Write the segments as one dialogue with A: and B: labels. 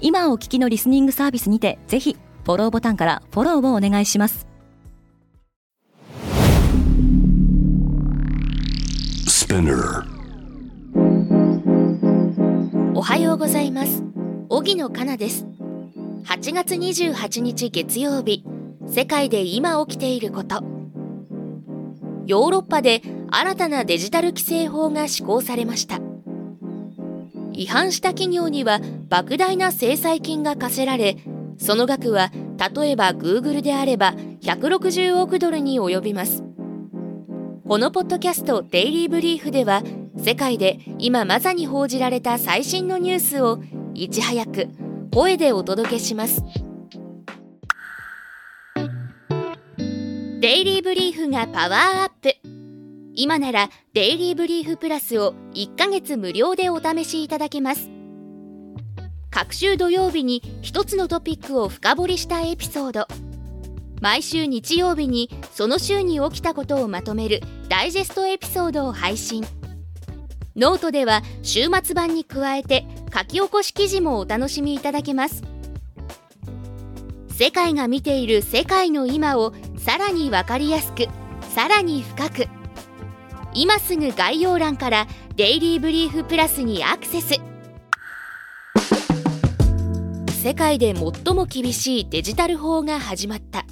A: 今お聞きのリスニングサービスにてぜひフォローボタンからフォローをお願いします。
B: おはようございます。荻野かなです。8月28日月曜日世界で今起きていること。ヨーロッパで新たなデジタル規制法が施行されました違反した企業には莫大な制裁金が課せられその額は例えば Google であれば160億ドルに及びます。このポッドキャストデイリーブリーフでは世界で今まさに報じられた最新のニュースをいち早く声でお届けします。デイリーブリーフがパワーアップ。今ならデイリーブリーフプラスを1ヶ月無料でお試しいただけます。各週土曜日に一つのトピックを深掘りしたエピソード。毎週日曜日にその週に起きたことをまとめるダイジェストエピソードを配信。ノートでは週末版に加えて書き起こし記事もお楽しみいただけます。世界が見ている世界の今をさらに分かりやすくさらに深く今すぐ概要欄からデイリーブリーフプラスにアクセス。世界で最も厳しいデジタル法が始まった。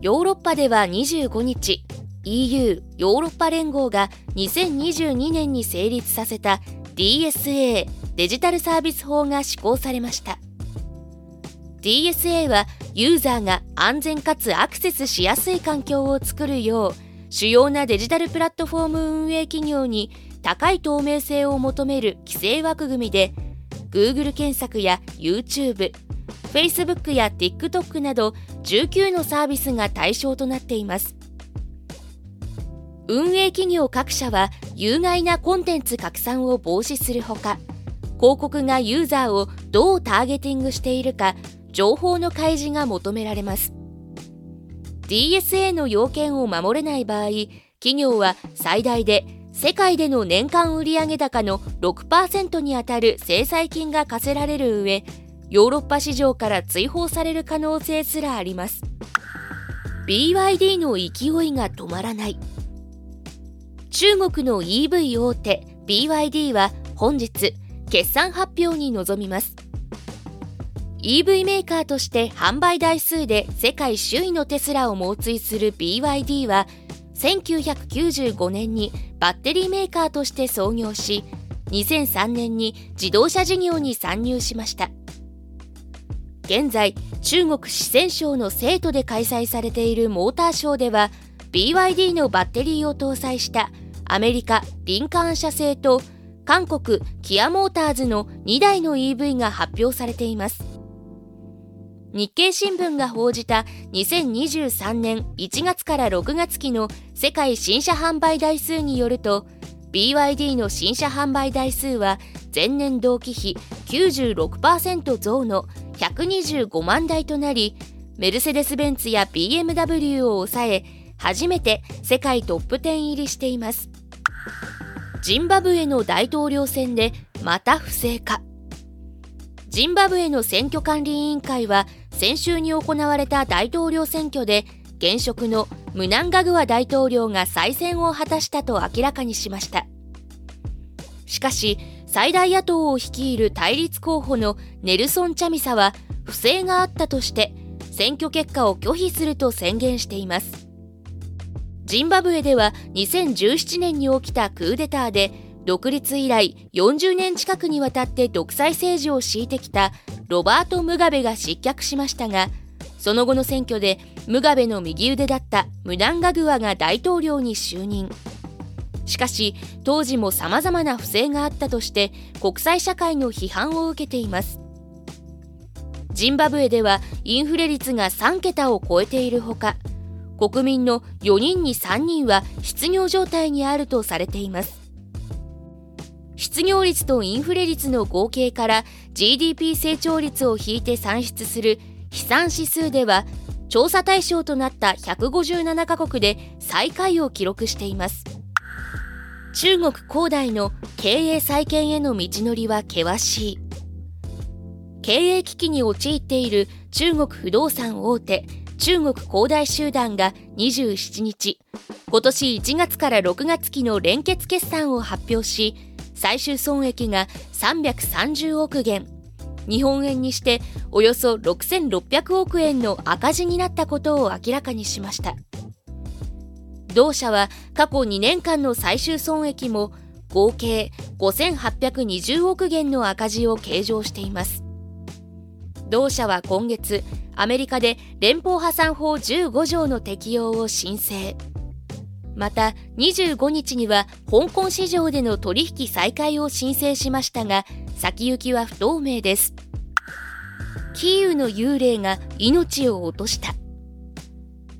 B: ヨーロッパでは25日 EU ヨーロッパ連合が2022年に成立させた DSA デジタルサービス法が施行されました。DSA はユーザーが安全かつアクセスしやすい環境を作るよう主要なデジタルプラットフォーム運営企業に高い透明性を求める規制枠組みで Google 検索や YouTube、Facebook や TikTok など19のサービスが対象となっています。運営企業各社は有害なコンテンツ拡散を防止するほか広告がユーザーをどうターゲティングしているか情報の開示が求められます。DSA の要件を守れない場合企業は最大で世界での年間売上高の6%にあたる制裁金が課せられる上ヨーロッパ市場から追放される可能性すらあります。BYD の勢いが止まらない。中国の EV 大手 BYD は本日決算発表に臨みます。EV メーカーとして販売台数で世界首位のテスラを猛追する BYD は1995年にバッテリーメーカーとして創業し2003年に自動車事業に参入しました。現在中国四川省の成都で開催されているモーターショーでは BYD のバッテリーを搭載したアメリカリンカーン社製と韓国キアモーターズの2台の EV が発表されています。日経新聞が報じた2023年1月から6月期の世界新車販売台数によると BYD の新車販売台数は前年同期比96%増の125万台となりメルセデス・ベンツや BMW を抑え初めて世界トップ10入りしています。ジンバブエの大統領選でまた不正かジンバブエの選挙管理委員会は先週に行われた大統領選挙で現職のムナンガグア大統領が再選を果たしたと明らかにしました。しかし最大野党を率いる対立候補のネルソン・チャミサは不正があったとして選挙結果を拒否すると宣言しています。ジンバブエでは2017年に起きたクーデターで独立以来40年近くにわたって独裁政治を敷いてきたロバート・ムガベが失脚しましたがその後の選挙でムガベの右腕だったムナンガグアが大統領に就任。しかし当時も様々な不正があったとして国際社会の批判を受けています。ジンバブエではインフレ率が3桁を超えているほか国民の4人に3人は失業状態にあるとされています。失業率とインフレ率の合計から GDP 成長率を引いて算出する飛散指数では調査対象となった157カ国で最下位を記録しています。中国恒大の経営再建への道のりは険しい。経営危機に陥っている中国不動産大手中国恒大集団が27日今年1月から6月期の連結決算を発表し最終損益が330億元。日本円にしておよそ6600億円の赤字になったことを明らかにしました。同社は過去2年間の最終損益も合計5820億元の赤字を計上しています。同社は今月アメリカで連邦破産法15条の適用を申請。また25日には香港市場での取引再開を申請しましたが先行きは不透明です。キーウの幽霊が命を落とした。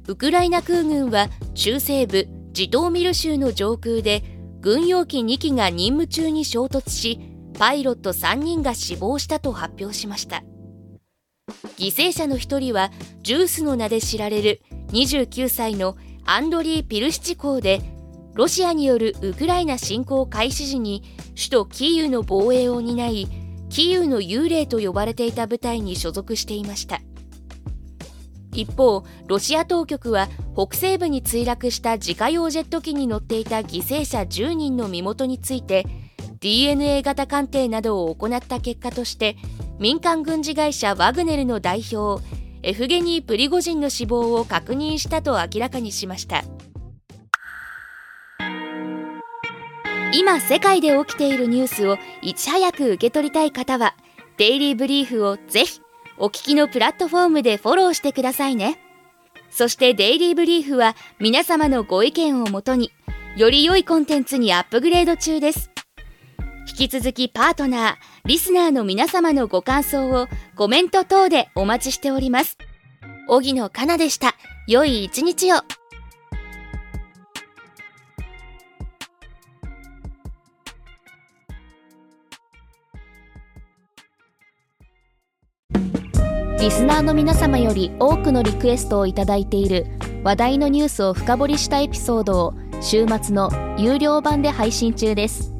B: ウクライナ空軍は中西部ジトーミル州の上空で軍用機2機が任務中に衝突しパイロット3人が死亡したと発表しました。犠牲者の1人はジュースの名で知られる29歳のアンドリー・ピルシチ港でロシアによるウクライナ侵攻開始時に首都キーウの防衛を担いキーウの幽霊と呼ばれていた部隊に所属していました。一方ロシア当局は北西部に墜落した自家用ジェット機に乗っていた犠牲者10人の身元について DNA 型鑑定などを行った結果として民間軍事会社ワグネルの代表エフゲニー・プリゴジンの死亡を確認したと明らかにしました。今世界で起きているニュースをいち早く受け取りたい方はデイリーブリーフをぜひお聞きのプラットフォームでフォローしてくださいね。そしてデイリーブリーフは皆様のご意見をもとにより良いコンテンツにアップグレード中です。引き続きパートナー、リスナーの皆様のご感想をコメント等でお待ちしております。荻野かなでした。良い一日を。
C: リスナーの皆様より多くのリクエストをいただいている話題のニュースを深掘りしたエピソードを週末の有料版で配信中です。